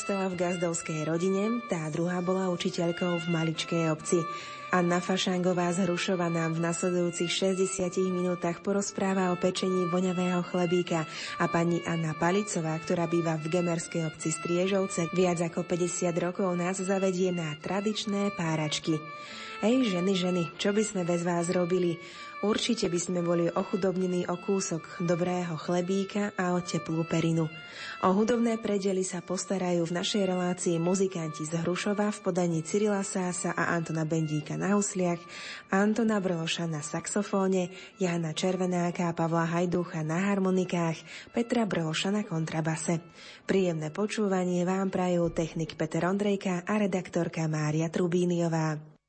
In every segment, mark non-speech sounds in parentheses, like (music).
Vyrastala v gazdovskej rodine, tá druhá bola učiteľkou v maličkej obci. Anna Fašangová z Hrušova nám v nasledujúcich 60 minútach porozpráva o pečení voňavého chlebíka a pani Anna Palicová, ktorá býva v gemerskej obci Striežovce, viac ako 50 rokov nás zavedie na tradičné páračky. Ej, ženy, ženy, čo by sme bez vás robili? Určite by sme boli ochudobnení o kúsok dobrého chlebíka a o teplú perinu. O hudobné predely sa postarajú v našej relácii muzikanti z Hrušova v podaní Cyrila Sása a Antona Bendíka na husliach, Antona Brloša na saxofóne, Jana Červenáka a Pavla Hajdúcha na harmonikách, Petra Brloša na kontrabase. Príjemné počúvanie vám prajú technik Peter Ondrejka a redaktorka Mária Trubíniová.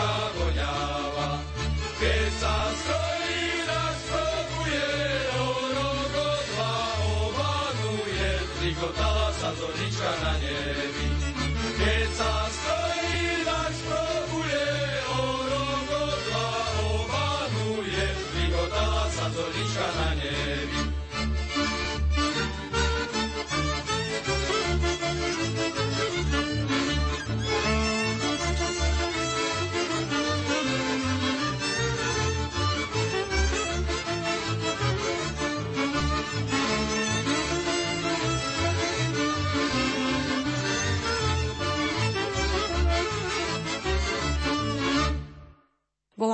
ľudská voňáva, keď sa stojí nás sa zornička na nebi. Keď sa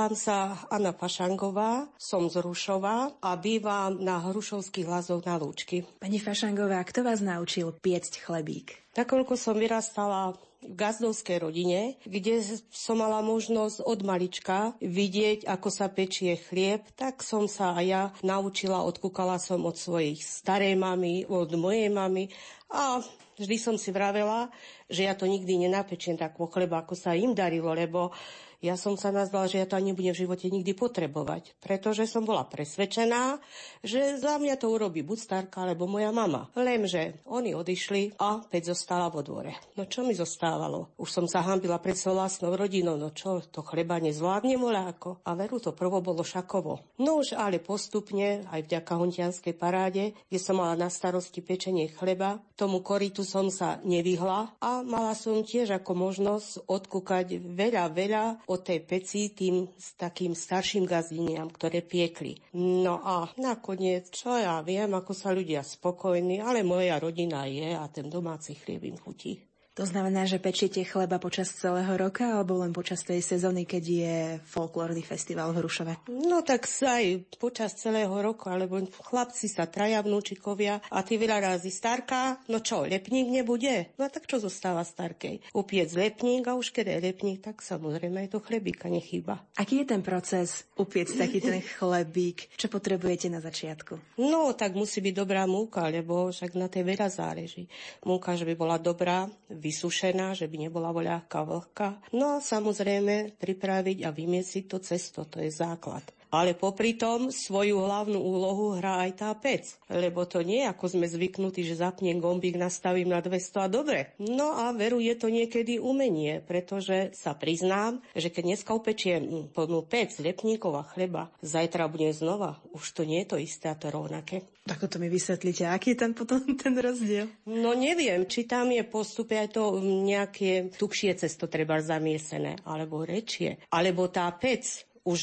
Volám sa Anna Fašangová, som z Rušova a bývam na Hrušovských lazoch na Lúčky. Pani Fašangová, kto vás naučil piecť chlebík? Nakoľko som vyrastala v gazdovskej rodine, kde som mala možnosť od malička vidieť, ako sa pečie chlieb, tak som sa aj ja naučila, odkúkala som od svojich starej mamy, od mojej mamy a vždy som si vravela, že ja to nikdy nenapečiem takú chleba, ako sa im darilo, lebo ja som sa nazdala, že ja to ani nebudem v živote nikdy potrebovať, pretože som bola presvedčená, že za mňa to urobí buď starka, alebo moja mama. Lenže oni odišli a Peť zostala vo dvore. No čo mi zostávalo? Už som sa hambila pred svojou vlastnou rodinou, no čo, to chleba nezvládne ako? A veru to prvo bolo šakovo. No už ale postupne, aj vďaka hontianskej paráde, kde som mala na starosti pečenie chleba, tomu koritu som sa nevyhla a mala som tiež ako možnosť odkúkať veľa, veľa od tej peci tým s takým starším gazdiniam, ktoré piekli. No a nakoniec, čo ja viem, ako sa ľudia spokojní, ale moja rodina je a ten domáci chlieb im chutí. To znamená, že pečiete chleba počas celého roka alebo len počas tej sezóny, keď je folklórny festival v Hrušove? No tak sa aj počas celého roka, alebo chlapci sa traja vnúčikovia a ty veľa razy starka, no čo, lepník nebude? No a tak čo zostáva starkej? Upiec lepník a už keď je lepník, tak samozrejme aj to chlebíka nechýba. Aký je ten proces upiec taký ten (laughs) chlebík? Čo potrebujete na začiatku? No tak musí byť dobrá múka, lebo však na tej veľa záleží. Múka, že by bola dobrá, vysušená, že by nebola voľaká vlhká. No a samozrejme pripraviť a vymiesiť to cesto, to je základ. Ale popri tom svoju hlavnú úlohu hrá aj tá pec. Lebo to nie ako sme zvyknutí, že zapnem gombík, nastavím na 200 a dobre. No a veru je to niekedy umenie, pretože sa priznám, že keď dneska upečiem plnú pec, lepníkov a chleba, zajtra bude znova. Už to nie je to isté a to rovnaké. Ako to mi vysvetlíte, aký je ten potom (laughs) ten rozdiel? No neviem, či tam je postup aj to nejaké tukšie cesto treba zamiesené, alebo rečie, alebo tá pec už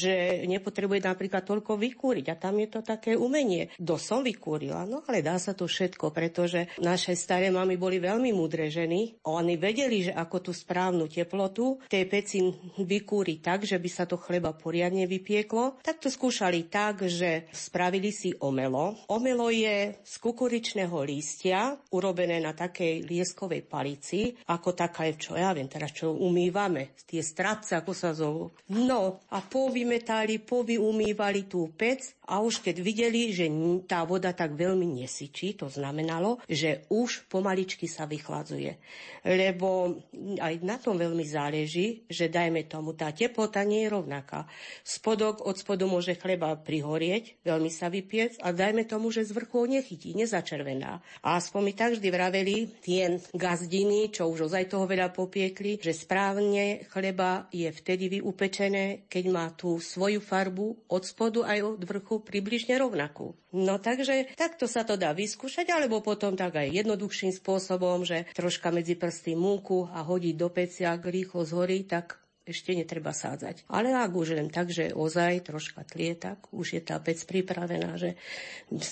nepotrebuje napríklad toľko vykúriť a tam je to také umenie. Do som vykúrila, no ale dá sa to všetko, pretože naše staré mamy boli veľmi múdre ženy. Oni vedeli, že ako tú správnu teplotu tej peci vykúriť tak, že by sa to chleba poriadne vypieklo. Tak to skúšali tak, že spravili si omelo. Omelo je z kukuričného lístia, urobené na takej lieskovej palici, ako taká je, čo ja viem teraz, čo umývame, tie strapce, ako sa zovú. No a po povymetali, povyumývali tú pec a už keď videli, že tá voda tak veľmi nesyčí, to znamenalo, že už pomaličky sa vychladzuje. Lebo aj na tom veľmi záleží, že dajme tomu, tá teplota nie je rovnaká. Spodok od spodu môže chleba prihorieť, veľmi sa vypiec a dajme tomu, že z vrchu nechytí, nezačervená. A aspoň mi tak vždy vraveli tie gazdiny, čo už ozaj toho veľa popiekli, že správne chleba je vtedy vyupečené, keď má tú tú svoju farbu od spodu aj od vrchu približne rovnakú. No takže takto sa to dá vyskúšať, alebo potom tak aj jednoduchším spôsobom, že troška medzi prsty múku a hodiť do pecia, ak rýchlo zhorí, tak ešte netreba sádzať. Ale ak už len tak, že ozaj troška tlie, tak už je tá pec pripravená, že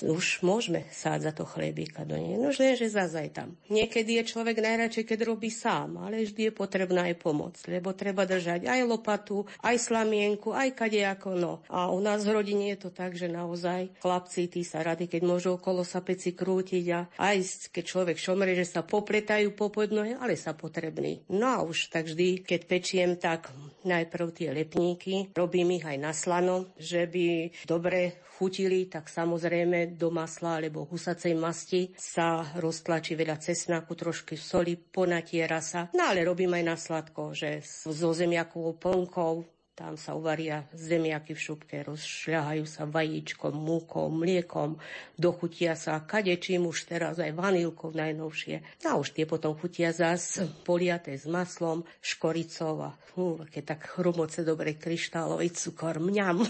už môžeme sádzať to chlebíka do nej. No len, že zazaj tam. Niekedy je človek najradšej, keď robí sám, ale vždy je potrebná aj pomoc, lebo treba držať aj lopatu, aj slamienku, aj kadejako. No. A u nás v rodine je to tak, že naozaj chlapci tí sa rady, keď môžu okolo sa peci krútiť a aj keď človek šomre, že sa popletajú po ale sa potrební. No a už tak vždy, keď pečiem, tak tak najprv tie lepníky, robím ich aj na slano, že by dobre chutili, tak samozrejme do masla alebo husacej masti sa roztlačí veľa cesnaku, trošky soli, ponatiera sa. No ale robím aj na sladko, že so zemiakovou plnkou, tam sa uvaria zemiaky v šupke, rozšľahajú sa vajíčkom, múkou, mliekom, dochutia sa kadečím už teraz aj vanilkou najnovšie. No a už tie potom chutia zas poliaté s maslom, škoricou a hm, keď tak hrumoce dobre kryštálový cukor, mňam.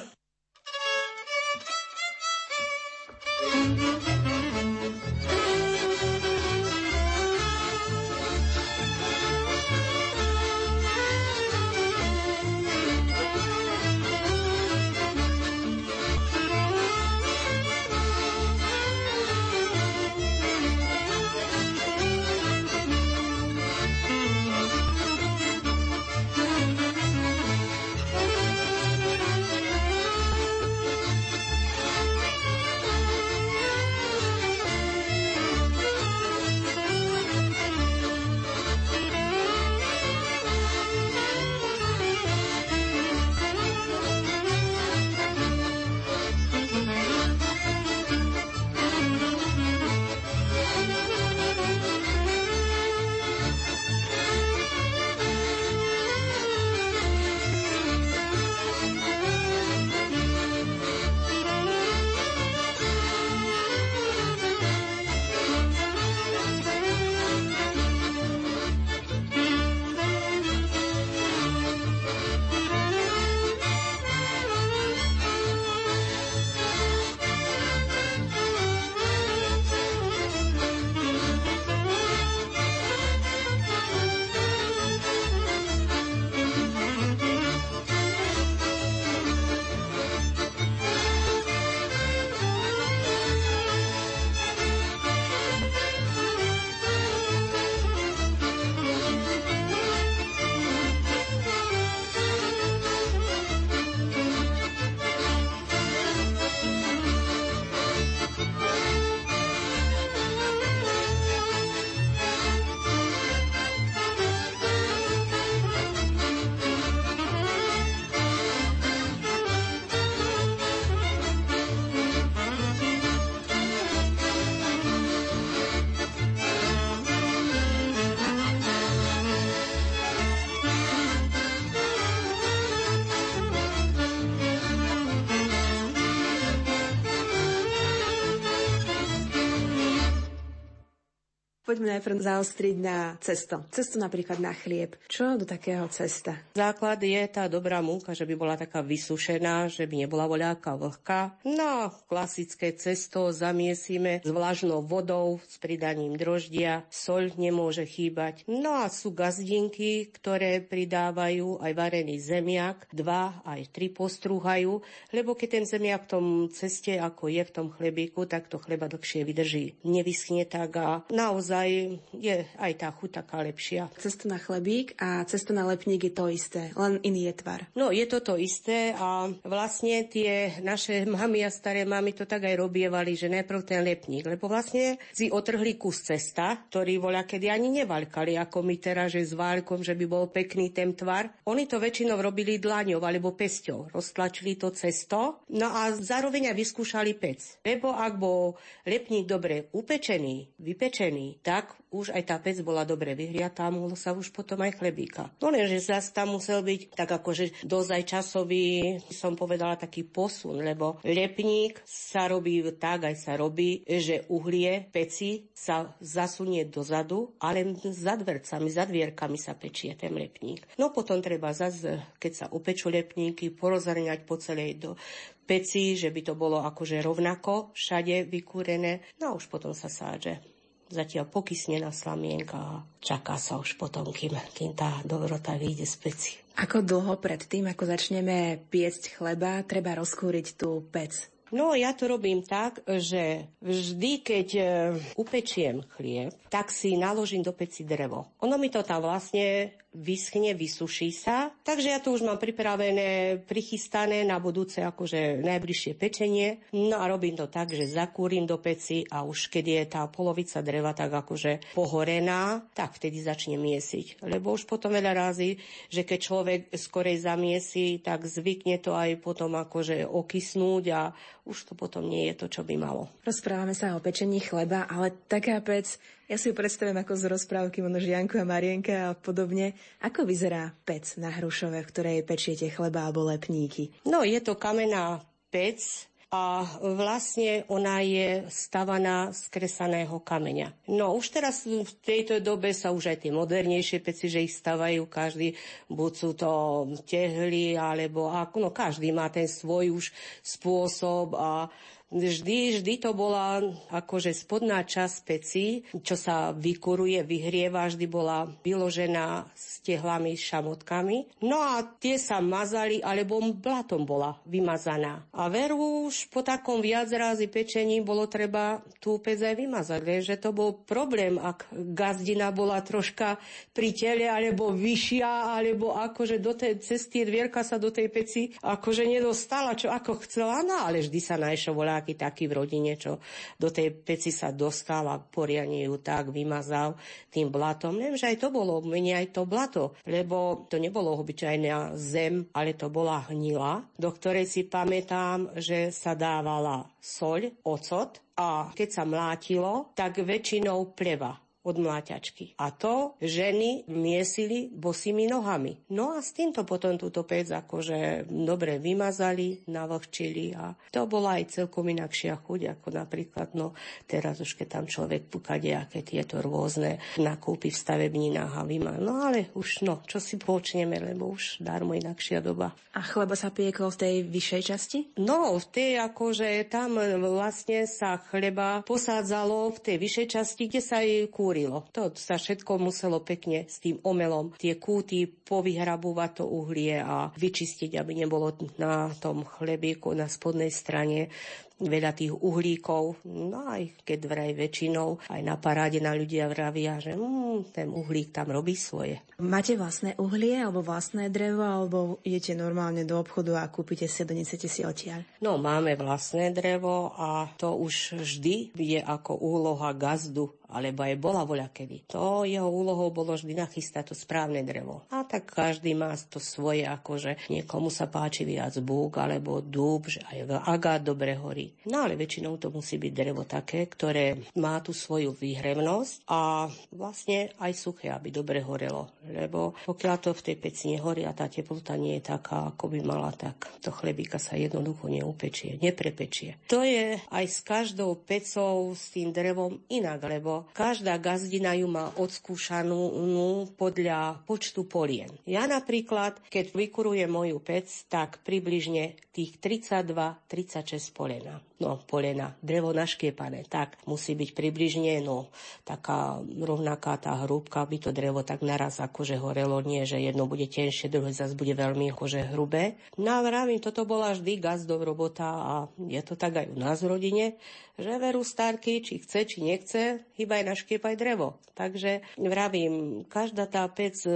Poďme najprv zaostriť na cesto. Cesto napríklad na chlieb. Čo do takého cesta? Základ je tá dobrá múka, že by bola taká vysušená, že by nebola voľaká vlhká. No, klasické cesto zamiesíme s vlažnou vodou, s pridaním droždia, soľ nemôže chýbať. No a sú gazdinky, ktoré pridávajú aj varený zemiak, dva aj tri postrúhajú, lebo keď ten zemiak v tom ceste, ako je v tom chlebíku, tak to chleba dlhšie vydrží. Nevyschne tak a naozaj je aj tá chuť taká lepšia. Cesto na chlebík a cesto na lepník je to isté, len iný je tvar. No, je to to isté a vlastne tie naše (laughs) mamy a staré mamy to tak aj robievali, že najprv ten lepník, lebo vlastne si otrhli kus cesta, ktorý voľa kedy ani nevalkali, ako my teraz, že s válkom, že by bol pekný ten tvar. Oni to väčšinou robili dlaňou alebo pesťou. Roztlačili to cesto, no a zároveň aj vyskúšali pec. Lebo ak bol lepník dobre upečený, vypečený, tak už aj tá pec bola dobre vyhriatá, mohlo sa už potom aj chlebíka. No lenže zase tam musel byť tak akože dozaj časový, som povedala, taký posun, lebo lepník sa robí tak, aj sa robí, že uhlie peci sa zasunie dozadu, ale za dvercami, za dvierkami sa pečie ten lepník. No potom treba zase, keď sa upečú lepníky, porozrňať po celej do peci, že by to bolo akože rovnako všade vykúrené. No a už potom sa sáže zatiaľ pokysne na slamienka a čaká sa už potom, kým, kým tá dobrota vyjde z peci. Ako dlho pred tým, ako začneme piecť chleba, treba rozkúriť tú pec? No ja to robím tak, že vždy, keď e, upečiem chlieb, tak si naložím do peci drevo. Ono mi to tam vlastne vyschne, vysuší sa. Takže ja tu už mám pripravené, prichystané na budúce akože najbližšie pečenie. No a robím to tak, že zakúrim do peci a už keď je tá polovica dreva tak akože pohorená, tak vtedy začne miesiť. Lebo už potom veľa razy, že keď človek skorej zamiesi, tak zvykne to aj potom akože okysnúť a už to potom nie je to, čo by malo. Rozprávame sa o pečení chleba, ale taká pec ja si ju predstavím ako z rozprávky možno Žianku a Marienka a podobne. Ako vyzerá pec na Hrušove, v ktorej pečiete chleba alebo lepníky? No, je to kamená pec, a vlastne ona je stavaná z kresaného kameňa. No už teraz v tejto dobe sa už aj tie modernejšie peci, že ich stavajú každý, buď sú to tehly, alebo ako, no každý má ten svoj už spôsob a Vždy, vždy to bola akože spodná časť peci, čo sa vykuruje, vyhrieva, vždy bola vyložená s tehlami, šamotkami. No a tie sa mazali, alebo blatom bola vymazaná. A veru už po takom viacrazi pečení bolo treba tú pec aj vymazať, že to bol problém, ak gazdina bola troška pri tele, alebo vyššia, alebo akože do tej cesty dvierka sa do tej peci akože nedostala, čo ako chcela, no ale vždy sa najšo volá nejaký taký v rodine, čo do tej peci sa dostal a poriadne ju tak vymazal tým blatom. Neviem, že aj to bolo, mne aj to blato, lebo to nebolo obyčajná zem, ale to bola hnila, do ktorej si pamätám, že sa dávala soľ, ocot a keď sa mlátilo, tak väčšinou pleva od mláťačky. A to ženy miesili bosými nohami. No a s týmto potom túto pec akože dobre vymazali, navlhčili a to bola aj celkom inakšia chuť, ako napríklad, no teraz už keď tam človek púka nejaké tieto rôzne nakúpy v stavebninách a vyma. No ale už no, čo si počneme, lebo už darmo inakšia doba. A chleba sa piekol v tej vyššej časti? No, v tej akože tam vlastne sa chleba posádzalo v tej vyššej časti, kde sa jej kúr kúrilo. To sa všetko muselo pekne s tým omelom tie kúty povyhrabovať to uhlie a vyčistiť, aby nebolo na tom chlebíku na spodnej strane veľa tých uhlíkov, no aj keď vraj väčšinou aj na paráde na ľudia vravia, že mm, ten uhlík tam robí svoje. Máte vlastné uhlie alebo vlastné drevo, alebo idete normálne do obchodu a kúpite si a donesete si odtiaľ? No, máme vlastné drevo a to už vždy je ako úloha gazdu alebo aj bola voľa kedy. To jeho úlohou bolo vždy nachystať to správne drevo. A tak každý má to svoje, akože niekomu sa páči viac búk alebo dúb, že aj agát dobre horí. No ale väčšinou to musí byť drevo také, ktoré má tú svoju výhrevnosť a vlastne aj suché, aby dobre horelo. Lebo pokiaľ to v tej peci nehorí a tá teplota nie je taká, ako by mala, tak to chlebíka sa jednoducho neupečie, neprepečie. To je aj s každou pecou s tým drevom inak, lebo každá gazdina ju má odskúšanú no, podľa počtu polien. Ja napríklad, keď vykurujem moju pec, tak približne tých 32-36 polena no, polena, drevo naškiepané, tak musí byť približne, no, taká rovnaká tá hrúbka, by to drevo tak naraz akože horelo, nie, že jedno bude tenšie, druhé zase bude veľmi akože hrubé. No a vravím, toto bola vždy gazdov robota a je to tak aj u nás v rodine, že veru starky, či chce, či nechce, chyba aj naškiepaj drevo. Takže vravím, každá tá pec e,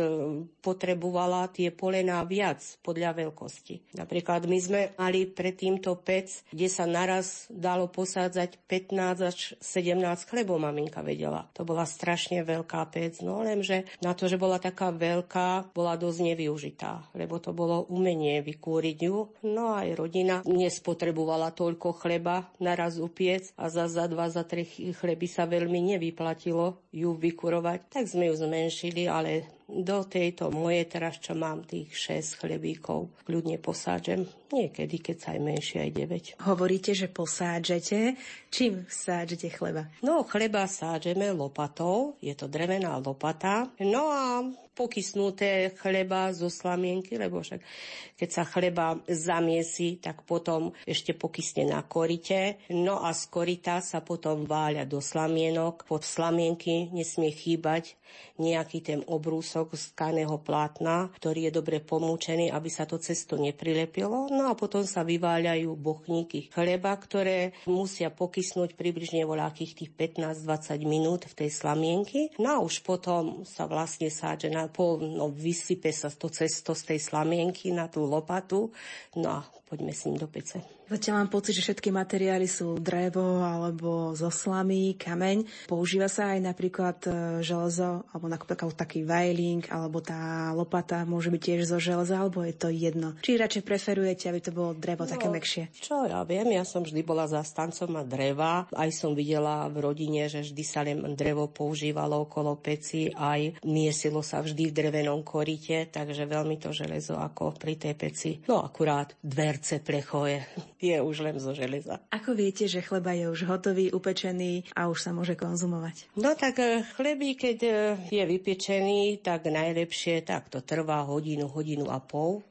potrebovala tie polená viac podľa veľkosti. Napríklad my sme mali pred týmto pec, kde sa naraz dalo posádzať 15 až 17 chlebov, maminka vedela. To bola strašne veľká pec, no lenže na to, že bola taká veľká, bola dosť nevyužitá, lebo to bolo umenie vykúriť ju. No aj rodina nespotrebovala toľko chleba naraz upiec, a za, za dva, za tri chleby sa veľmi nevyplatilo ju vykurovať, tak sme ju zmenšili, ale do tejto moje teraz, čo mám tých 6 chlebíkov, kľudne posádžem. Niekedy, keď sa aj menšie, aj 9. Hovoríte, že posádžete. Čím sádžete chleba? No, chleba sádžeme lopatou. Je to drevená lopata. No a pokysnuté chleba zo slamienky, lebo však keď sa chleba zamiesi, tak potom ešte pokysne na korite. No a z korita sa potom váľa do slamienok. Pod slamienky nesmie chýbať nejaký ten obrúsok z tkaného plátna, ktorý je dobre pomúčený, aby sa to cesto neprilepilo. No a potom sa vyváľajú bochníky chleba, ktoré musia pokysnúť približne voľakých tých 15-20 minút v tej slamienky. No a už potom sa vlastne sádže na pol, no vysype sa to cesto z tej slamienky na tú lopatu. No a poďme s ním do pece. Zatiaľ mám pocit, že všetky materiály sú drevo alebo zo slamy, kameň. Používa sa aj napríklad e, železo alebo napríklad taký vajling alebo tá lopata môže byť tiež zo železa alebo je to jedno. Či radšej preferujete, aby to bolo drevo no, také mekšie? Čo ja viem, ja som vždy bola zastancom a dreva. Aj som videla v rodine, že vždy sa len drevo používalo okolo peci, aj miesilo sa vždy v drevenom korite, takže veľmi to železo ako pri tej peci. No akurát dverce plechoje je už len zo železa. Ako viete, že chleba je už hotový, upečený a už sa môže konzumovať? No tak eh, chleby, keď eh, je vypečený, tak najlepšie, tak to trvá hodinu, hodinu a pol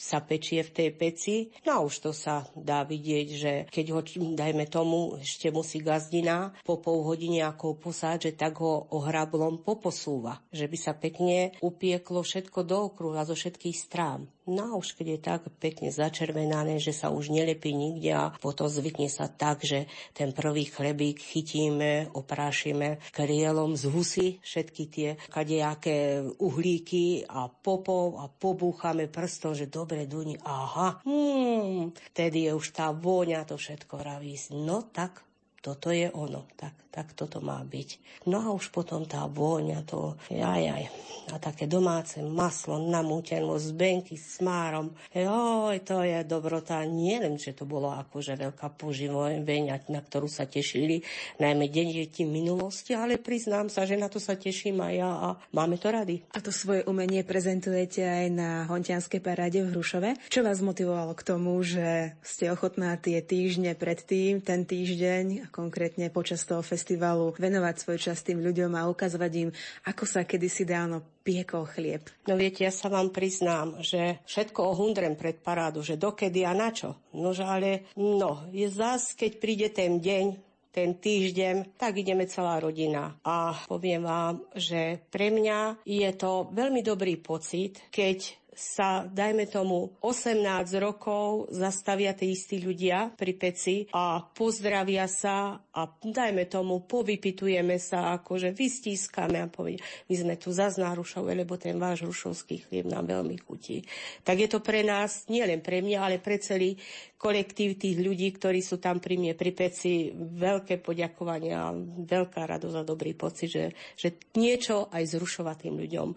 sa pečie v tej peci. No a už to sa dá vidieť, že keď ho, dajme tomu, ešte musí gazdina po pol hodine ako posádže, tak ho ohrablom poposúva, že by sa pekne upieklo všetko do okruha zo všetkých strán. No a už keď je tak pekne začervenané, že sa už nelepí nikde a potom zvykne sa tak, že ten prvý chlebík chytíme, oprášime krielom z husy všetky tie kadejaké uhlíky a popov a pobúchame prstom, že dobre duní. Aha, hmm, tedy je už tá vôňa to všetko vraví. No tak, toto je ono. Tak tak toto má byť. No a už potom tá vôňa, to aj aj. A také domáce maslo namúteno z benky s márom. Joj, to je dobrota. Nie len, že to bolo akože veľká poživoveň, na ktorú sa tešili najmä deti minulosti, ale priznám sa, že na to sa teším aj ja a máme to rady. A to svoje umenie prezentujete aj na Hontianskej paráde v Hrušove. Čo vás motivovalo k tomu, že ste ochotná tie týždne predtým, ten týždeň, konkrétne počas toho festivalu, venovať svoj čas tým ľuďom a ukazovať im, ako sa kedysi dávno piekol chlieb. No viete, ja sa vám priznám, že všetko ohundrem pred parádu, že dokedy a na čo. Nože ale, no, je zás, keď príde ten deň, ten týždeň, tak ideme celá rodina. A poviem vám, že pre mňa je to veľmi dobrý pocit, keď sa, dajme tomu, 18 rokov zastavia tí istí ľudia pri peci a pozdravia sa a dajme tomu, povypitujeme sa, akože vystískame a povedia, my sme tu za Rušove, lebo ten váš rušovský chlieb nám veľmi chutí. Tak je to pre nás, nielen pre mňa, ale pre celý kolektív tých ľudí, ktorí sú tam pri mne pri peci. Veľké poďakovanie a veľká radosť a dobrý pocit, že, že niečo aj zrušovatým ľuďom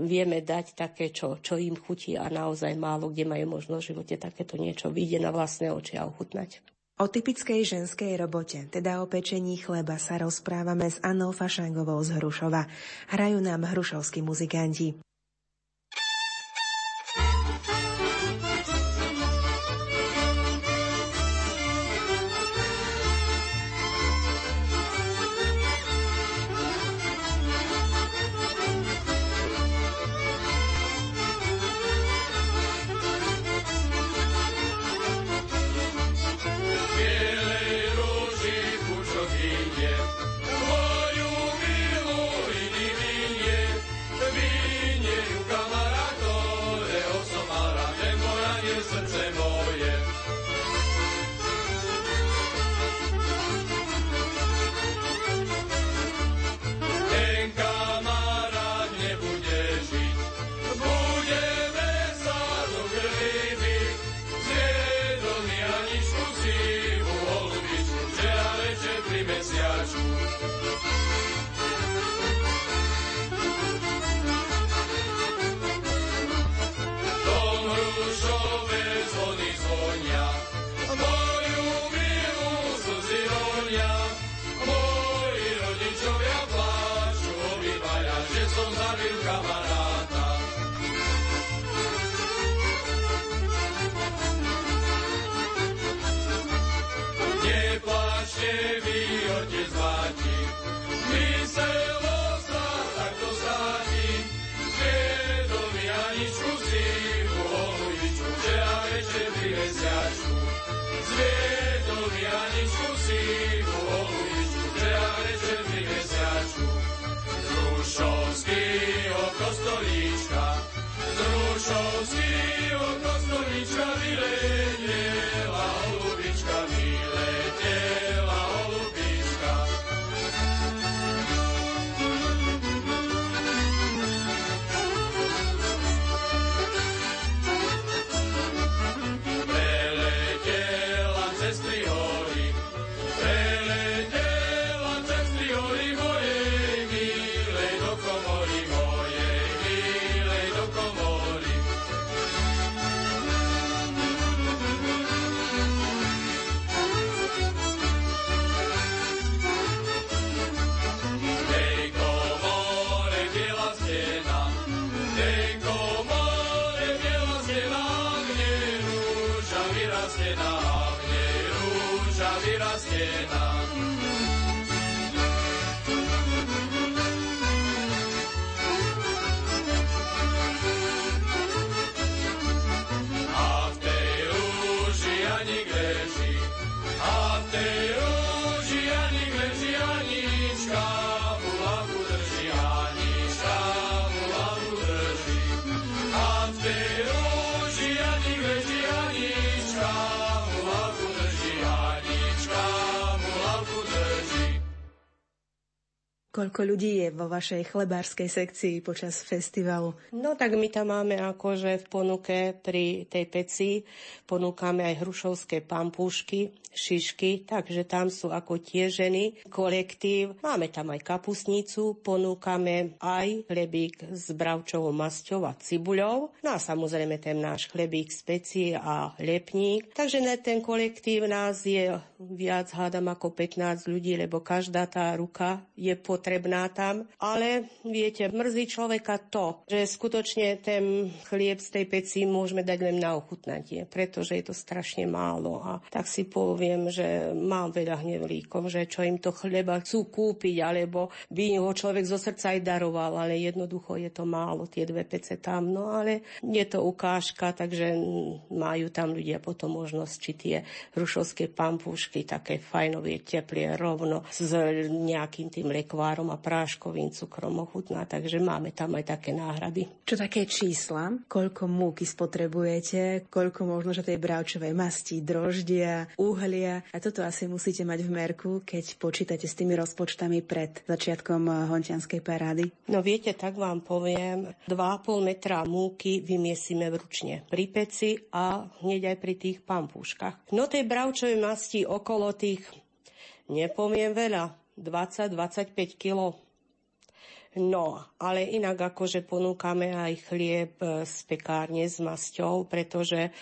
vieme dať také, čo, čo im chutí a naozaj málo kde majú možnosť v živote takéto niečo vidieť na vlastné oči a ochutnať. O typickej ženskej robote, teda o pečení chleba, sa rozprávame s Annou Fašangovou z Hrušova. Hrajú nám hrušovskí muzikanti. Koľko ľudí je vo vašej chlebárskej sekcii počas festivalu? No tak my tam máme akože v ponuke pri tej peci ponúkame aj hrušovské pampúšky, šišky, takže tam sú ako tie ženy, kolektív. Máme tam aj kapusnicu, ponúkame aj chlebík s bravčovou masťou a cibuľou. No a samozrejme ten náš chlebík z peci a lepník. Takže na ten kolektív nás je viac hádam ako 15 ľudí, lebo každá tá ruka je potrebná tam. Ale viete, mrzí človeka to, že skutočne ten chlieb z tej peci môžeme dať len na ochutnatie, pretože je to strašne málo. A tak si povie, poviem, že mám veľa hnevlíkov, že čo im to chleba chcú kúpiť, alebo by ho človek zo srdca aj daroval, ale jednoducho je to málo, tie dve pece tam. No ale je to ukážka, takže majú tam ľudia potom možnosť, či tie rušovské pampúšky, také fajnovie, teplie, rovno s nejakým tým lekvárom a práškovým cukrom ochutná, takže máme tam aj také náhrady. Čo také čísla? Koľko múky spotrebujete? Koľko možno, že tej bravčovej masti, droždia, uhlia. A toto asi musíte mať v merku, keď počítate s tými rozpočtami pred začiatkom eh, hontianskej parády. No viete, tak vám poviem, 2,5 metra múky vymiesíme vručne pri peci a hneď aj pri tých pampúškach. No tej bravčovej masti okolo tých, nepoviem veľa, 20-25 kg. No, ale inak akože ponúkame aj chlieb eh, z pekárne s masťou, pretože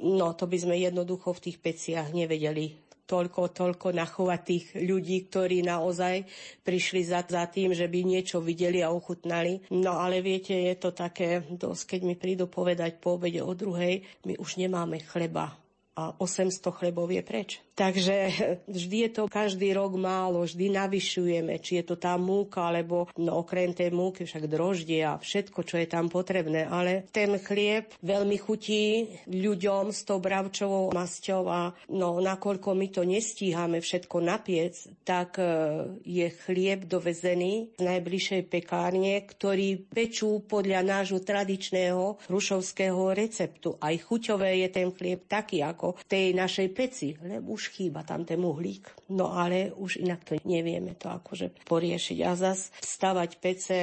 No to by sme jednoducho v tých peciach nevedeli toľko, toľko nachovatých ľudí, ktorí naozaj prišli za, za tým, že by niečo videli a ochutnali. No ale viete, je to také dosť, keď mi prídu povedať po obede o druhej, my už nemáme chleba a 800 chlebov je preč. Takže (laughs) vždy je to každý rok málo, vždy navyšujeme, či je to tá múka, alebo no, okrem tej múky však droždie a všetko, čo je tam potrebné. Ale ten chlieb veľmi chutí ľuďom s tou bravčovou masťou a no, nakoľko my to nestíhame všetko napiec, tak e, je chlieb dovezený z najbližšej pekárne, ktorý pečú podľa nášho tradičného rušovského receptu. Aj chuťové je ten chlieb taký ako v tej našej peci, lebo už chýba tam ten uhlík. No ale už inak to nevieme to akože poriešiť. A zas stavať pece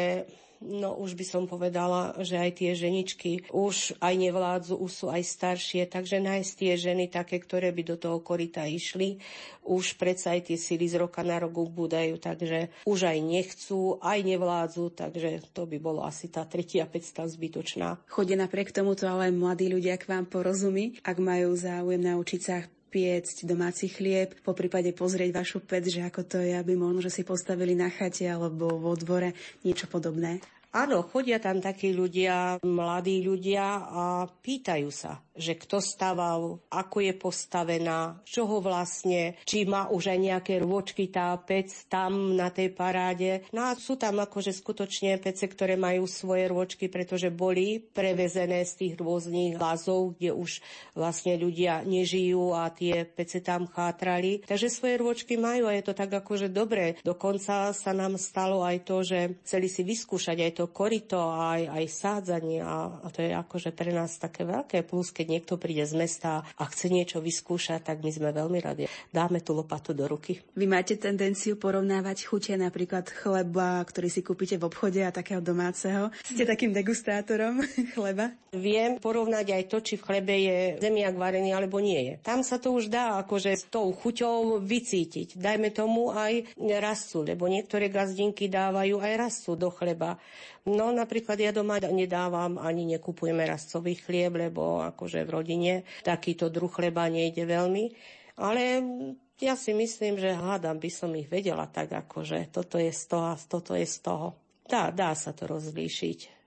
No už by som povedala, že aj tie ženičky už aj nevládzu, už sú aj staršie, takže nájsť tie ženy také, ktoré by do toho korita išli, už predsa aj tie sily z roka na rogu budajú, takže už aj nechcú, aj nevládzu, takže to by bolo asi tá tretia predstav zbytočná. Chodia napriek tomuto ale mladí ľudia k vám porozumí, ak majú záujem naučiť sa piecť domáci chlieb, po prípade pozrieť vašu pec, že ako to je, aby možno, že si postavili na chate alebo vo dvore niečo podobné. Áno, chodia tam takí ľudia, mladí ľudia a pýtajú sa, že kto staval, ako je postavená, čo ho vlastne, či má už aj nejaké rôčky tá pec tam na tej paráde. No a sú tam akože skutočne pece, ktoré majú svoje rôčky, pretože boli prevezené z tých rôznych lázov, kde už vlastne ľudia nežijú a tie pece tam chátrali. Takže svoje rôčky majú a je to tak akože dobre. Dokonca sa nám stalo aj to, že chceli si vyskúšať aj to korito, aj, aj sádzanie a, a to je akože pre nás také veľké plus, keď niekto príde z mesta a chce niečo vyskúšať, tak my sme veľmi radi. Dáme tú lopatu do ruky. Vy máte tendenciu porovnávať chute napríklad chleba, ktorý si kúpite v obchode a takého domáceho. Ste takým degustátorom (laughs) chleba? Viem porovnať aj to, či v chlebe je zemiak varený alebo nie je. Tam sa to už dá akože s tou chuťou vycítiť. Dajme tomu aj rastu, lebo niektoré gazdinky dávajú aj rastu do chleba. No napríklad ja doma nedávam ani nekupujeme rastcový chlieb, lebo akože v rodine takýto druh chleba nejde veľmi. Ale ja si myslím, že hádam by som ich vedela tak, akože toto je z toho a toto je z toho. Dá, dá sa to rozlíšiť.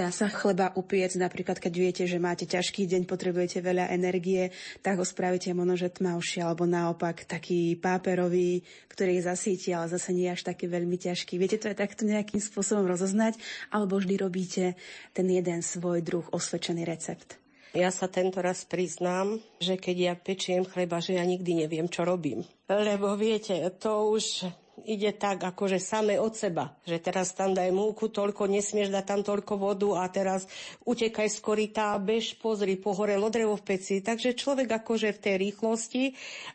Dá sa chleba upiec, napríklad keď viete, že máte ťažký deň, potrebujete veľa energie, tak ho spravíte možno, že tmavšie, alebo naopak taký páperový, ktorý je zasíti, ale zase nie až taký veľmi ťažký. Viete to aj takto nejakým spôsobom rozoznať, alebo vždy robíte ten jeden svoj druh osvedčený recept? Ja sa tento raz priznám, že keď ja pečiem chleba, že ja nikdy neviem, čo robím. Lebo viete, to už ide tak akože same od seba. Že teraz tam daj múku, toľko, nesmieš dať tam toľko vodu a teraz utekaj z koryta, bež, pozri, pohorelo drevo v peci. Takže človek akože v tej rýchlosti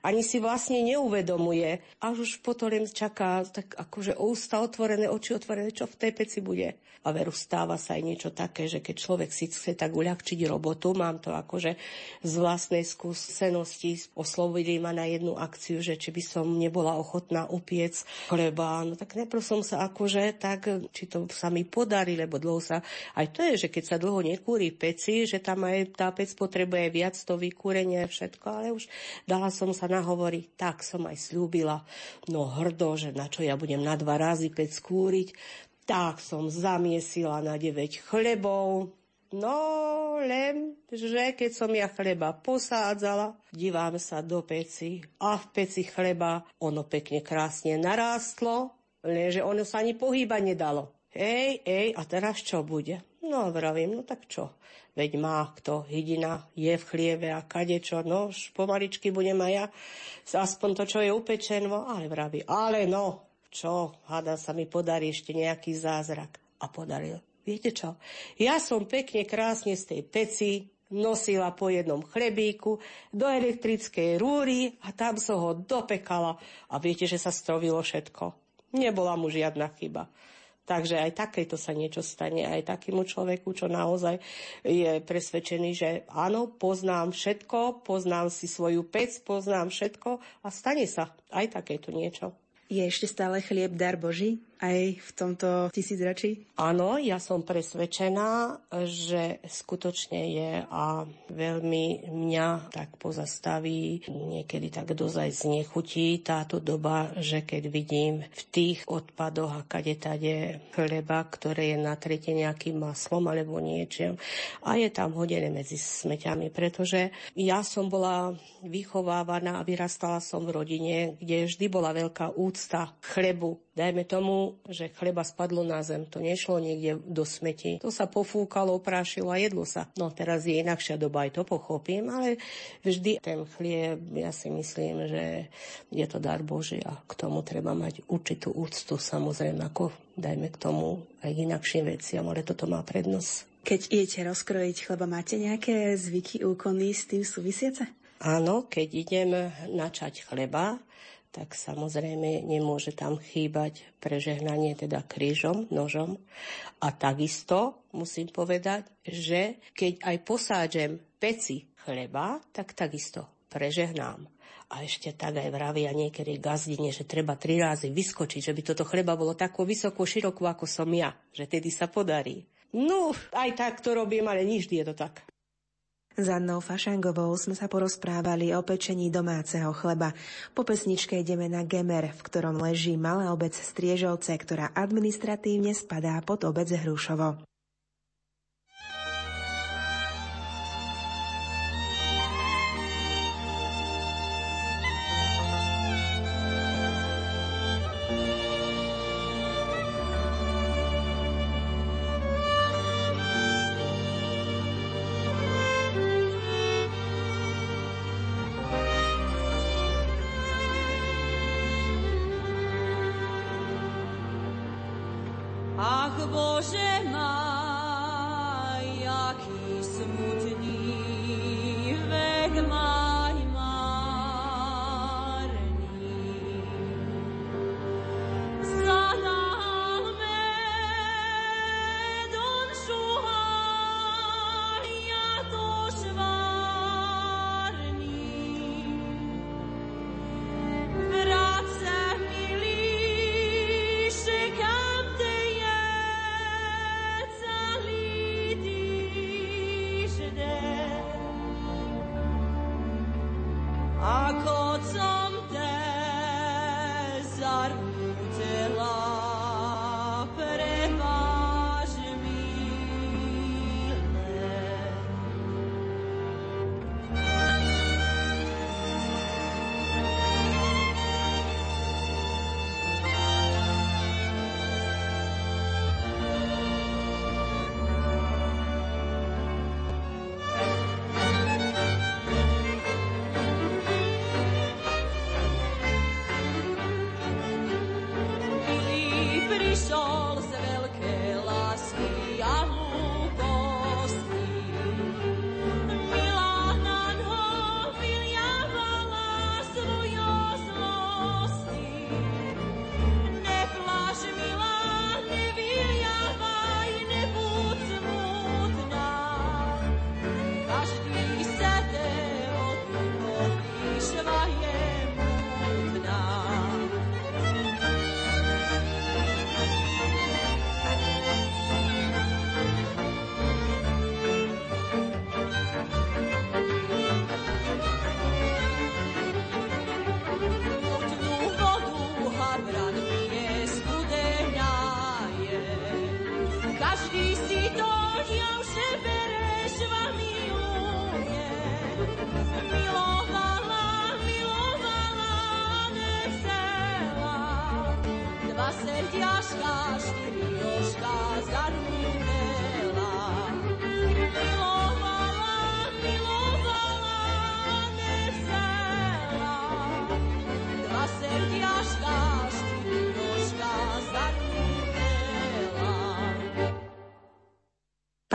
ani si vlastne neuvedomuje. Až už potom čaká tak akože ústa otvorené, oči otvorené, čo v tej peci bude. A veru stáva sa aj niečo také, že keď človek si chce tak uľahčiť robotu, mám to akože z vlastnej skúsenosti, oslovili ma na jednu akciu, že či by som nebola ochotná upiec chleba. No tak najprv som sa akože tak, či to sa mi podarí, lebo dlho sa, aj to je, že keď sa dlho nekúri peci, že tam aj tá pec potrebuje viac to vykúrenie všetko, ale už dala som sa nahovoriť, tak som aj slúbila, no hrdo, že na čo ja budem na dva razy pec kúriť, tak som zamiesila na 9 chlebov, No len, že keď som ja chleba posádzala, divám sa do peci a v peci chleba ono pekne krásne narástlo, lenže ono sa ani pohýba nedalo. Ej, ej, a teraz čo bude? No vravím, no tak čo? Veď má kto, hydina, je v chlieve a kadečo, no už pomaličky budem aj ja, aspoň to, čo je upečené, no, ale vraví, ale no, čo, hada sa mi podarí ešte nejaký zázrak. A podaril. Viete čo? Ja som pekne krásne z tej peci nosila po jednom chlebíku do elektrickej rúry a tam som ho dopekala a viete, že sa strovilo všetko. Nebola mu žiadna chyba. Takže aj takéto sa niečo stane, aj takému človeku, čo naozaj je presvedčený, že áno, poznám všetko, poznám si svoju pec, poznám všetko a stane sa aj takéto niečo. Je ešte stále chlieb dar Boží? Aj v tomto tisícročí? Áno, ja som presvedčená, že skutočne je a veľmi mňa tak pozastaví, niekedy tak dozaj znechutí táto doba, že keď vidím v tých odpadoch a kade tade chleba, ktoré je natrete nejakým maslom alebo niečím a je tam hodené medzi smeťami, pretože ja som bola vychovávaná a vyrastala som v rodine, kde vždy bola veľká úcta chlebu, Dajme tomu, že chleba spadlo na zem, to nešlo niekde do smeti. To sa pofúkalo, oprášilo a jedlo sa. No teraz je inakšia doba, aj to pochopím, ale vždy ten chlieb, ja si myslím, že je to dar Boží a k tomu treba mať určitú úctu, samozrejme, ako dajme k tomu aj inakším veciam, ale toto má prednosť. Keď idete rozkrojiť chleba, máte nejaké zvyky, úkony s tým súvisiace? Áno, keď idem načať chleba, tak samozrejme nemôže tam chýbať prežehnanie teda krížom, nožom. A takisto musím povedať, že keď aj posádžem peci chleba, tak takisto prežehnám. A ešte tak aj vravia niekedy gazdine, že treba tri razy vyskočiť, že by toto chleba bolo tako vysoko, široko, ako som ja, že tedy sa podarí. No, aj tak to robím, ale niždy je to tak. S Annou Fašangovou sme sa porozprávali o pečení domáceho chleba. Po pesničke ideme na Gemer, v ktorom leží malá obec Striežovce, ktorá administratívne spadá pod obec Hrušovo.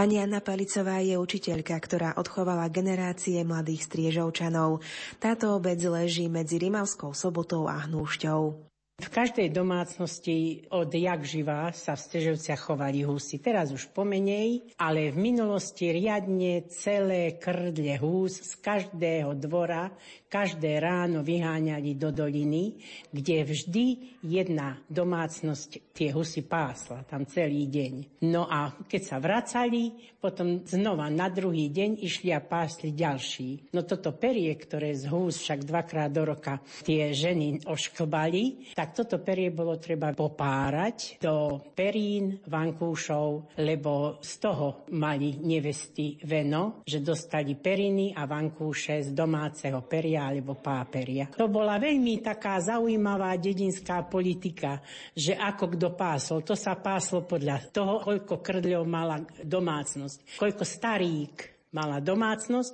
Pani Anna Palicová je učiteľka, ktorá odchovala generácie mladých striežovčanov. Táto obec leží medzi Rimavskou sobotou a Hnúšťou. V každej domácnosti od jak živá sa v Stežovciach chovali husy. Teraz už pomenej, ale v minulosti riadne celé krdle hús z každého dvora každé ráno vyháňali do doliny, kde vždy jedna domácnosť tie husy pásla tam celý deň. No a keď sa vracali, potom znova na druhý deň išli a pásli ďalší. No toto perie, ktoré z hús však dvakrát do roka tie ženy ošklbali, tak toto perie bolo treba popárať do perín, vankúšov, lebo z toho mali nevesty veno, že dostali periny a vankúše z domáceho peria alebo páperia. To bola veľmi taká zaujímavá dedinská politika, že ako kto pásol. To sa páslo podľa toho, koľko krdľov mala domácnosť, koľko starík mala domácnosť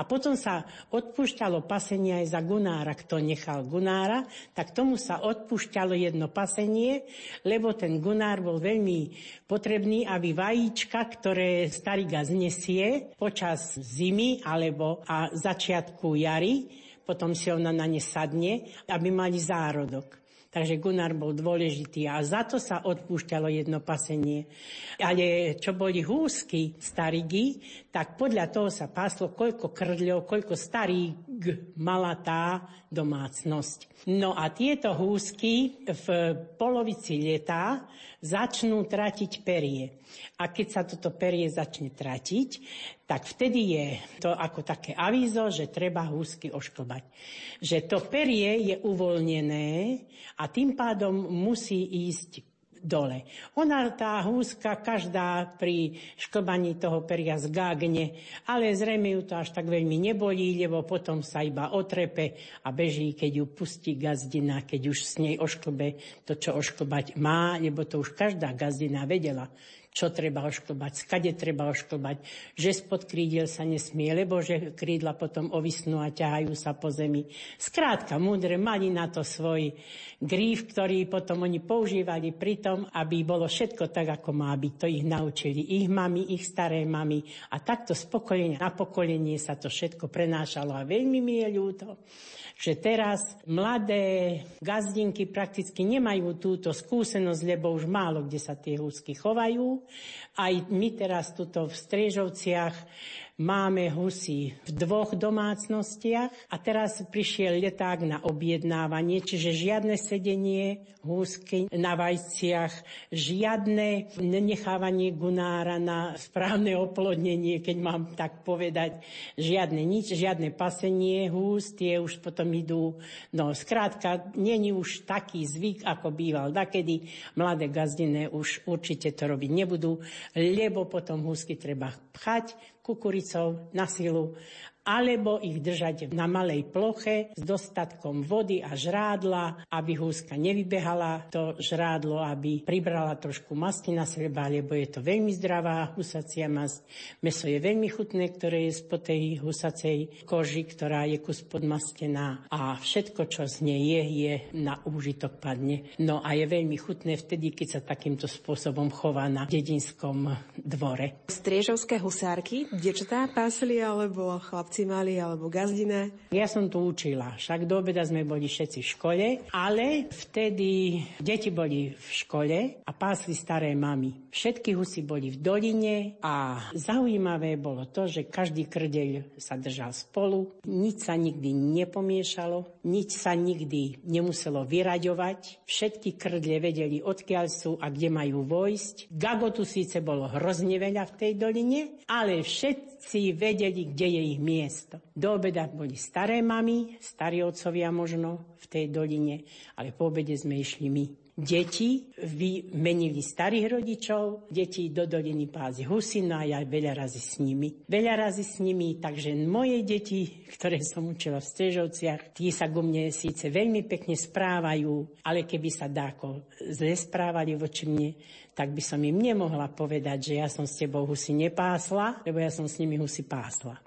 a potom sa odpúšťalo pasenie aj za Gunára. Kto nechal Gunára, tak tomu sa odpúšťalo jedno pasenie, lebo ten Gunár bol veľmi potrebný, aby vajíčka, ktoré starý gaz nesie počas zimy alebo a začiatku jary, potom si ona na ne sadne, aby mali zárodok. Takže Gunnar bol dôležitý a za to sa odpúšťalo jedno pasenie. Ale čo boli húsky starigy, tak podľa toho sa páslo, koľko krdľov, koľko starík mala tá domácnosť. No a tieto húsky v polovici leta začnú tratiť perie. A keď sa toto perie začne tratiť, tak vtedy je to ako také avízo, že treba húsky ošklbať. Že to perie je uvoľnené a tým pádom musí ísť dole. Ona, tá húska, každá pri šklbaní toho peria zgágne, ale zrejme ju to až tak veľmi nebolí, lebo potom sa iba otrepe a beží, keď ju pustí gazdina, keď už s nej ošklbe to, čo ošklbať má, lebo to už každá gazdina vedela čo treba ošklbať, skade treba ošklbať, že spod krídiel sa nesmie, lebo že krídla potom ovisnú a ťahajú sa po zemi. Skrátka, múdre mali na to svoj gríf, ktorý potom oni používali pri tom, aby bolo všetko tak, ako má byť. To ich naučili ich mami, ich staré mami a takto z pokolenia na pokolenie sa to všetko prenášalo a veľmi mi je ľúto, že teraz mladé gazdinky prakticky nemajú túto skúsenosť, lebo už málo kde sa tie húsky chovajú. Aj my teraz tuto v Striežovciach Máme husy v dvoch domácnostiach a teraz prišiel leták na objednávanie, čiže žiadne sedenie húsky na vajciach, žiadne nenechávanie gunára na správne oplodnenie, keď mám tak povedať, žiadne nič, žiadne pasenie hús, tie už potom idú, no skrátka, není už taký zvyk, ako býval dakedy, mladé gazdine už určite to robiť nebudú, lebo potom húsky treba pchať, kukuricou na silu alebo ich držať na malej ploche s dostatkom vody a žrádla, aby húska nevybehala to žrádlo, aby pribrala trošku masti na seba, lebo je to veľmi zdravá husacia masť. Meso je veľmi chutné, ktoré je spod tej husacej koži, ktorá je kus podmastená a všetko, čo z nej je, je na úžitok padne. No a je veľmi chutné vtedy, keď sa takýmto spôsobom chová na dedinskom dvore. Striežovské husárky, dievčatá pásli alebo chlapci chlapci mali alebo gazdine? Ja som tu učila, však do obeda sme boli všetci v škole, ale vtedy deti boli v škole a pásli staré mamy. Všetky husy boli v doline a zaujímavé bolo to, že každý krdeľ sa držal spolu, nič sa nikdy nepomiešalo, nič sa nikdy nemuselo vyraďovať, všetky krdle vedeli, odkiaľ sú a kde majú vojsť. Gagotu síce bolo hrozne veľa v tej doline, ale všetci vedeli, kde je ich miesto. Do obeda boli staré mamy, starí otcovia možno v tej doline, ale po obede sme išli my deti vymenili starých rodičov, deti do doliny pázi husina ja veľa razy s nimi. Veľa razy s nimi, takže moje deti, ktoré som učila v Stežovciach, tí sa ku mne síce veľmi pekne správajú, ale keby sa dáko zle správali voči mne, tak by som im nemohla povedať, že ja som s tebou husy nepásla, lebo ja som s nimi husy pásla.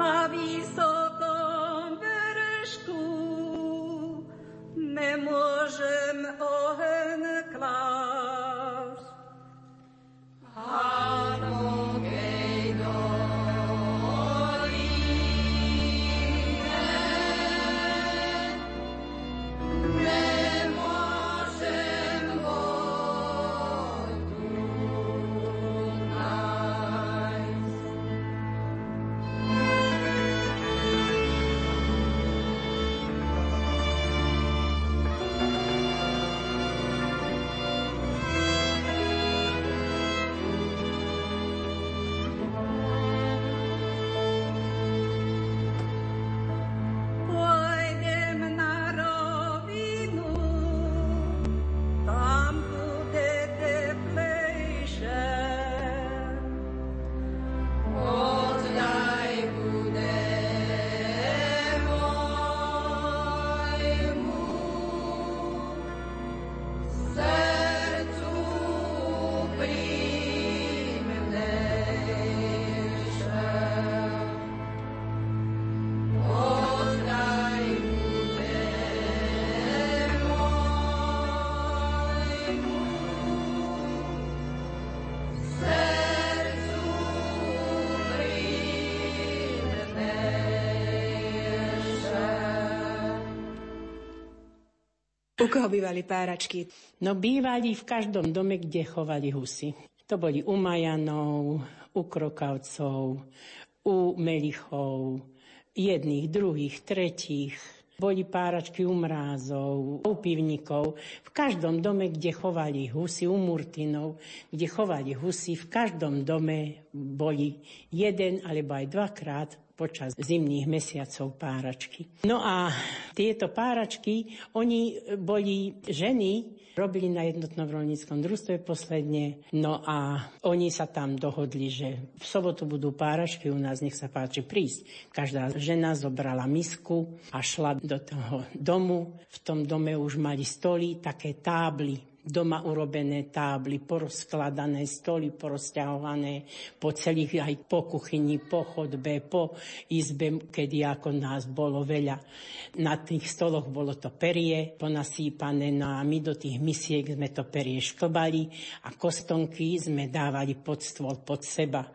Na nemôžem ohen klásť. Koho bývali páračky? No bývali v každom dome, kde chovali husy. To boli u Majanov, u Krokavcov, u Melichov, jedných, druhých, tretích. Boli páračky u mrázov, u pivníkov. V každom dome, kde chovali husy, u Murtinov, kde chovali husy, v každom dome boli jeden alebo aj dvakrát počas zimných mesiacov páračky. No a tieto páračky, oni boli ženy, robili na jednotnom rolníckom družstve posledne, no a oni sa tam dohodli, že v sobotu budú páračky, u nás nech sa páči prísť. Každá žena zobrala misku a šla do toho domu. V tom dome už mali stoly, také tábly, doma urobené tábly, porozkladané stoly, porozťahované po celých, aj po kuchyni, po chodbe, po izbe, kedy ako nás bolo veľa. Na tých stoloch bolo to perie ponasýpané, no a my do tých misiek sme to perie šklbali a kostonky sme dávali pod stôl, pod seba.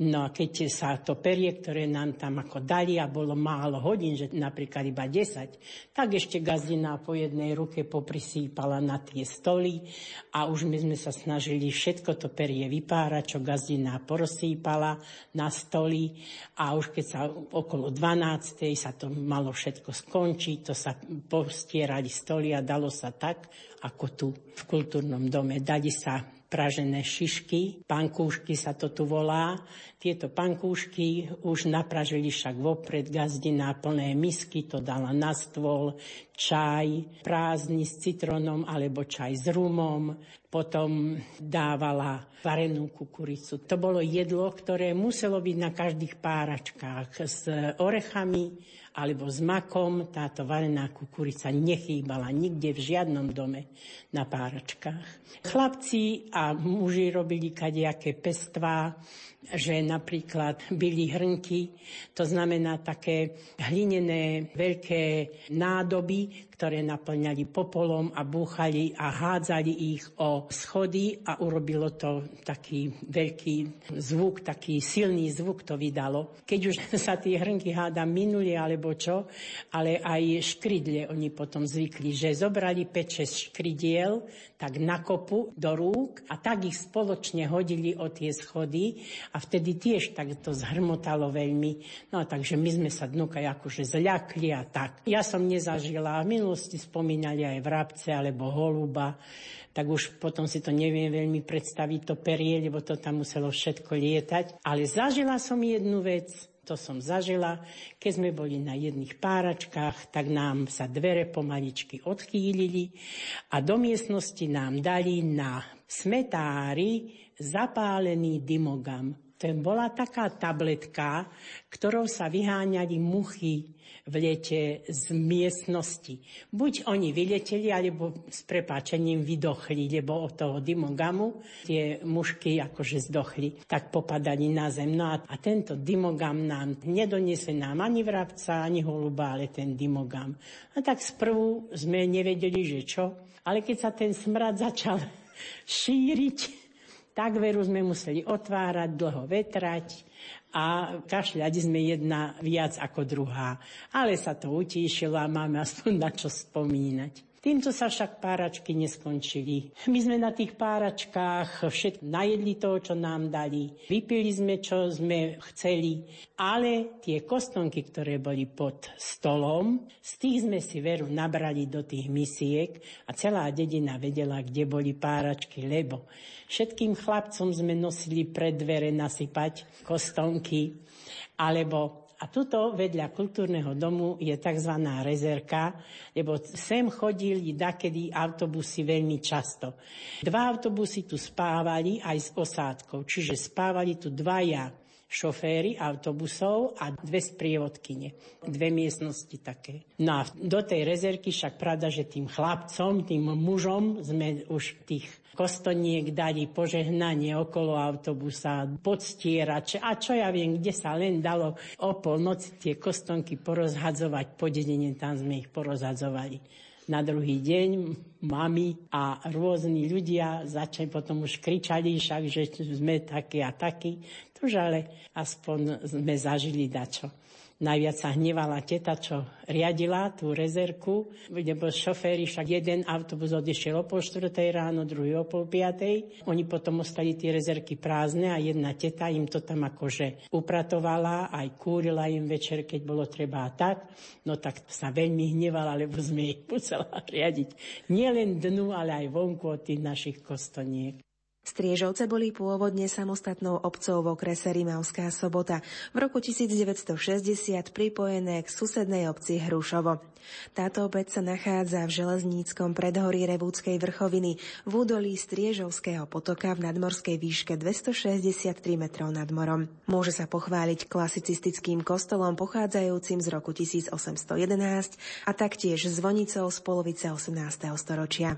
No a keď sa to perie, ktoré nám tam ako dali a bolo málo hodín, že napríklad iba 10, tak ešte gazdina po jednej ruke poprisýpala na tie stoly a už my sme sa snažili všetko to perie vypárať, čo gazdina porozsýpala na stoly a už keď sa okolo 12. sa to malo všetko skončiť, to sa postierali stoly a dalo sa tak, ako tu v kultúrnom dome. Dali sa pražené šišky, pankúšky sa to tu volá. Tieto pankúšky už napražili však vopred gazdina plné misky, to dala na stôl, čaj prázdny s citrónom alebo čaj s rumom, potom dávala varenú kukuricu. To bolo jedlo, ktoré muselo byť na každých páračkách s orechami, alebo s makom. Táto varená kukurica nechýbala nikde v žiadnom dome na páračkách. Chlapci a muži robili kadejaké pestvá, že napríklad byli hrnky, to znamená také hlinené veľké nádoby, ktoré naplňali popolom a búchali a hádzali ich o schody a urobilo to taký veľký zvuk, taký silný zvuk to vydalo. Keď už (laughs) sa tie hrnky háda minuli alebo čo, ale aj škrydle oni potom zvykli, že zobrali 5-6 škrydiel, tak na kopu do rúk a tak ich spoločne hodili o tie schody a vtedy tiež tak to zhrmotalo veľmi. No takže my sme sa dnuka akože zľakli a tak. Ja som nezažila, v minulosti spomínali aj vrabce alebo holuba, tak už potom si to neviem veľmi predstaviť, to perie, lebo to tam muselo všetko lietať. Ale zažila som jednu vec, to som zažila. Keď sme boli na jedných páračkách, tak nám sa dvere pomaličky odchýlili a do miestnosti nám dali na smetári zapálený dymogam. To bola taká tabletka, ktorou sa vyháňali muchy v lete z miestnosti. Buď oni vyleteli, alebo s prepáčením vydochli, lebo od toho dymogamu tie mušky akože zdochli, tak popadali na zem. No a, a tento dymogam nám nedoniesli nám ani vrabca, ani holuba, ale ten dymogam. A tak sprvu sme nevedeli, že čo, ale keď sa ten smrad začal (laughs) šíriť, tak veru sme museli otvárať, dlho vetrať a kašľať sme jedna viac ako druhá. Ale sa to utíšilo a máme aspoň na čo spomínať. Týmto sa však páračky neskončili. My sme na tých páračkách všetko najedli toho, čo nám dali. Vypili sme, čo sme chceli. Ale tie kostonky, ktoré boli pod stolom, z tých sme si veru nabrali do tých misiek a celá dedina vedela, kde boli páračky, lebo všetkým chlapcom sme nosili pred dvere nasypať kostonky, alebo a tuto vedľa kultúrneho domu je tzv. rezerka, lebo sem chodili dakedy autobusy veľmi často. Dva autobusy tu spávali aj s osádkou, čiže spávali tu dvaja šoféry autobusov a dve sprievodkyne. Dve miestnosti také. No a do tej rezerky však pravda, že tým chlapcom, tým mužom sme už tých kostoniek dali požehnanie okolo autobusa, podstierače a čo ja viem, kde sa len dalo o polnoci tie kostonky porozhadzovať po dedine, tam sme ich porozhadzovali na druhý deň mami a rôzni ľudia začali potom už kričali však, že sme takí a takí. Tuž ale aspoň sme zažili dačo. Najviac sa hnevala teta, čo riadila tú rezerku, lebo šoféry, však jeden autobus odišiel o pol štvrtej ráno, druhý o pol piatej. Oni potom ostali tie rezerky prázdne a jedna teta im to tam akože upratovala, aj kúrila im večer, keď bolo treba a tak. No tak sa veľmi hnevala, lebo sme ich musela (laughs) riadiť. Nie dnu, ale aj vonku od tých našich kostoniek. Striežovce boli pôvodne samostatnou obcov v okrese Rimavská sobota, v roku 1960 pripojené k susednej obci Hrušovo. Táto obec sa nachádza v železníckom predhorí Revúckej vrchoviny v údolí Striežovského potoka v nadmorskej výške 263 metrov nad morom. Môže sa pochváliť klasicistickým kostolom pochádzajúcim z roku 1811 a taktiež zvonicou z polovice 18. storočia.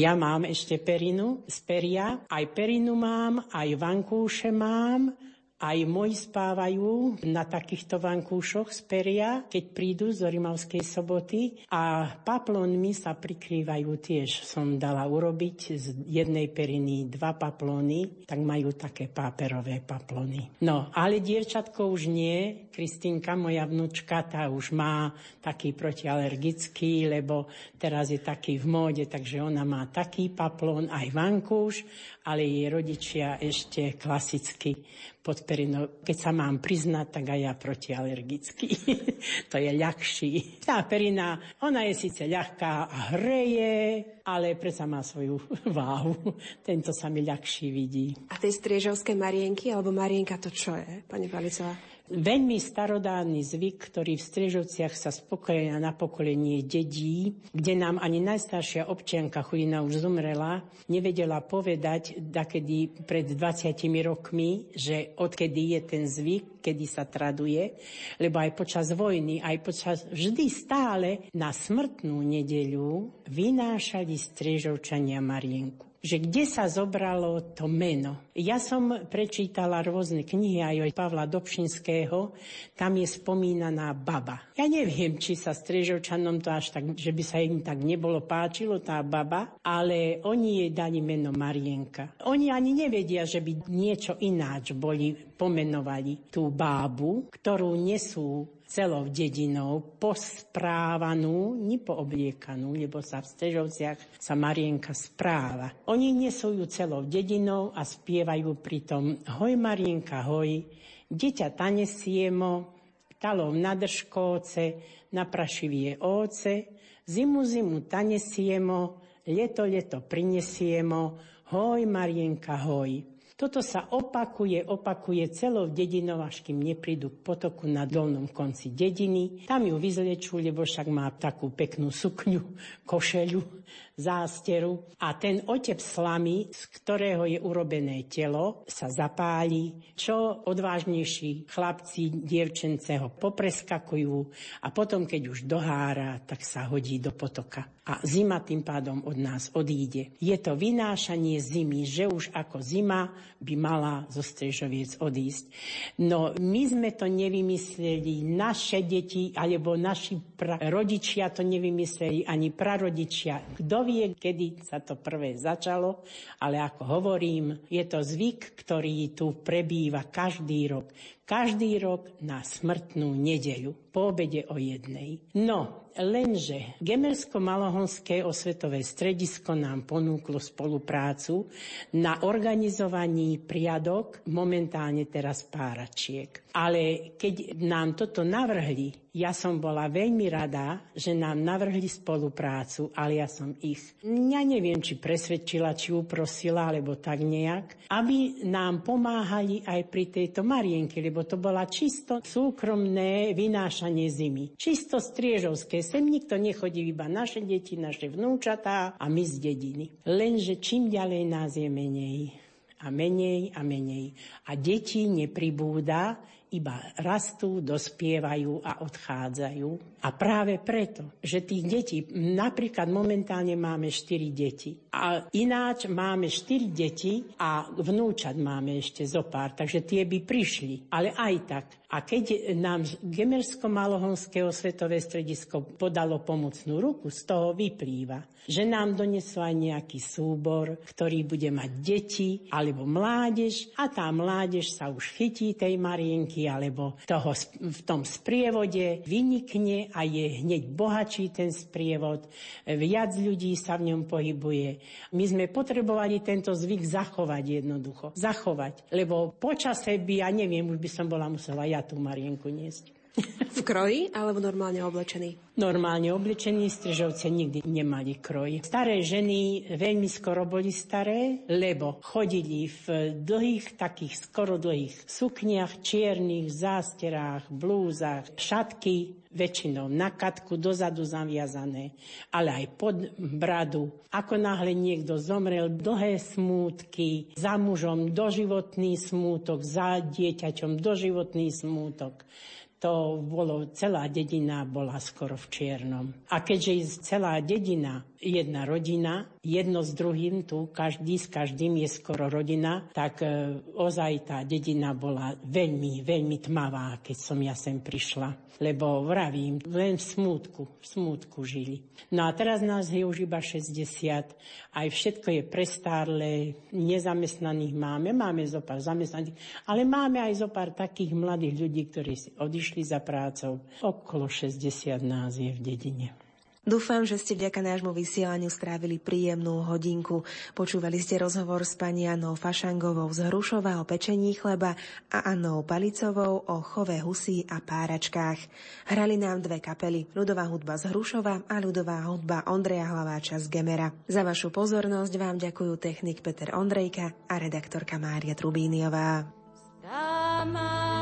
Ja mám ešte perinu z peria, aj perinu mám, aj vankúše mám, aj moji spávajú na takýchto vankúšoch z peria, keď prídu z Rimavskej soboty a paplónmi sa prikrývajú tiež. Som dala urobiť z jednej periny dva paplóny, tak majú také páperové paplóny. No, ale dievčatko už nie. Kristínka, moja vnúčka, tá už má taký protialergický, lebo teraz je taký v móde, takže ona má taký paplón, aj vankúš, ale jej rodičia ešte klasicky pod perinou. Keď sa mám priznať, tak aj ja protialergický. (laughs) to je ľahší. Tá perina, ona je síce ľahká a hreje, ale predsa má svoju (laughs) váhu. Tento sa mi ľahší vidí. A tej striežovské marienky, alebo marienka to čo je, pani Palicová? Veľmi starodávny zvyk, ktorý v Strežovciach sa z na pokolenie dedí, kde nám ani najstaršia občianka Chudina už zomrela, nevedela povedať, dakedy pred 20 rokmi, že odkedy je ten zvyk, kedy sa traduje, lebo aj počas vojny, aj počas vždy stále na smrtnú nedeľu vynášali Strežovčania Marienku že kde sa zobralo to meno. Ja som prečítala rôzne knihy aj od Pavla Dobšinského, tam je spomínaná baba. Ja neviem, či sa Strežovčanom to až tak, že by sa im tak nebolo páčilo, tá baba, ale oni jej dali meno Marienka. Oni ani nevedia, že by niečo ináč boli pomenovali tú bábu, ktorú nesú celou dedinou, posprávanú, nepoobliekanú, lebo sa v Stežovciach sa Marienka správa. Oni nesú ju celou dedinou a spievajú pritom Hoj Marienka, hoj, deťa tanesiemo, talov na držkóce, na prašivie óce, zimu zimu tanesiemo, leto leto prinesiemo, hoj Marienka, hoj. Toto sa opakuje, opakuje celou dedinou, až kým neprídu k potoku na dolnom konci dediny. Tam ju vyzlečú, lebo však má takú peknú sukňu, košeľu, zásteru. A ten otep slamy, z ktorého je urobené telo, sa zapáli. Čo odvážnejší chlapci, dievčence ho popreskakujú a potom, keď už dohára, tak sa hodí do potoka. A zima tým pádom od nás odíde. Je to vynášanie zimy, že už ako zima by mala zo Strežoviec odísť. No my sme to nevymysleli, naše deti alebo naši pra- rodičia to nevymysleli, ani prarodičia. Kto vie, kedy sa to prvé začalo, ale ako hovorím, je to zvyk, ktorý tu prebýva každý rok. Každý rok na smrtnú nedeľu, po obede o jednej. No, lenže Gemersko-Malohonské osvetové stredisko nám ponúklo spoluprácu na organizovaní priadok, momentálne teraz páračiek. Ale keď nám toto navrhli, ja som bola veľmi rada, že nám navrhli spoluprácu, ale ja som ich, ja neviem, či presvedčila, či uprosila, alebo tak nejak, aby nám pomáhali aj pri tejto Marienke, lebo to bola čisto súkromné vynášanie zimy. Čisto striežovské. Sem nikto nechodí, iba naše deti, naše vnúčatá a my z dediny. Lenže čím ďalej nás je menej a menej a menej. A detí nepribúda, iba rastú, dospievajú a odchádzajú. A práve preto, že tých detí, napríklad momentálne máme 4 deti a ináč máme 4 deti a vnúčat máme ešte zo pár, takže tie by prišli. Ale aj tak, a keď nám Gemersko-Malohonské svetové stredisko podalo pomocnú ruku, z toho vyplýva, že nám doneslo aj nejaký súbor, ktorý bude mať deti alebo mládež a tá mládež sa už chytí tej Marienky alebo toho v tom sprievode vynikne a je hneď bohačí ten sprievod, viac ľudí sa v ňom pohybuje. My sme potrebovali tento zvyk zachovať jednoducho. Zachovať, lebo počase by, ja neviem, už by som bola musela ja tú Marienku niesť. (laughs) V kroji alebo normálne oblečený? Normálne oblečení strežovce nikdy nemali kroj. Staré ženy veľmi skoro boli staré, lebo chodili v dlhých, takých skoro dlhých sukniach, čiernych, zásterách, blúzach, šatky, väčšinou na katku dozadu zaviazané, ale aj pod bradu. Ako náhle niekto zomrel, dlhé smútky, za mužom doživotný smútok, za dieťaťom doživotný smútok to bolo, celá dedina bola skoro v čiernom. A keďže celá dedina jedna rodina, jedno s druhým, tu každý s každým je skoro rodina, tak e, ozaj tá dedina bola veľmi, veľmi tmavá, keď som ja sem prišla. Lebo vravím, len v smútku, v smútku žili. No a teraz nás je už iba 60, aj všetko je prestárle, nezamestnaných máme, máme zo pár zamestnaných, ale máme aj zo pár takých mladých ľudí, ktorí si odišli za prácou. Okolo 60 nás je v dedine. Dúfam, že ste vďaka nášmu vysielaniu strávili príjemnú hodinku. Počúvali ste rozhovor s pani Anou Fašangovou z Hrušova o pečení chleba a Annou Palicovou o chove husí a páračkách. Hrali nám dve kapely, ľudová hudba z Hrušova a ľudová hudba Ondreja Hlaváča z Gemera. Za vašu pozornosť vám ďakujú technik Peter Ondrejka a redaktorka Mária Trubíniová. Stáma.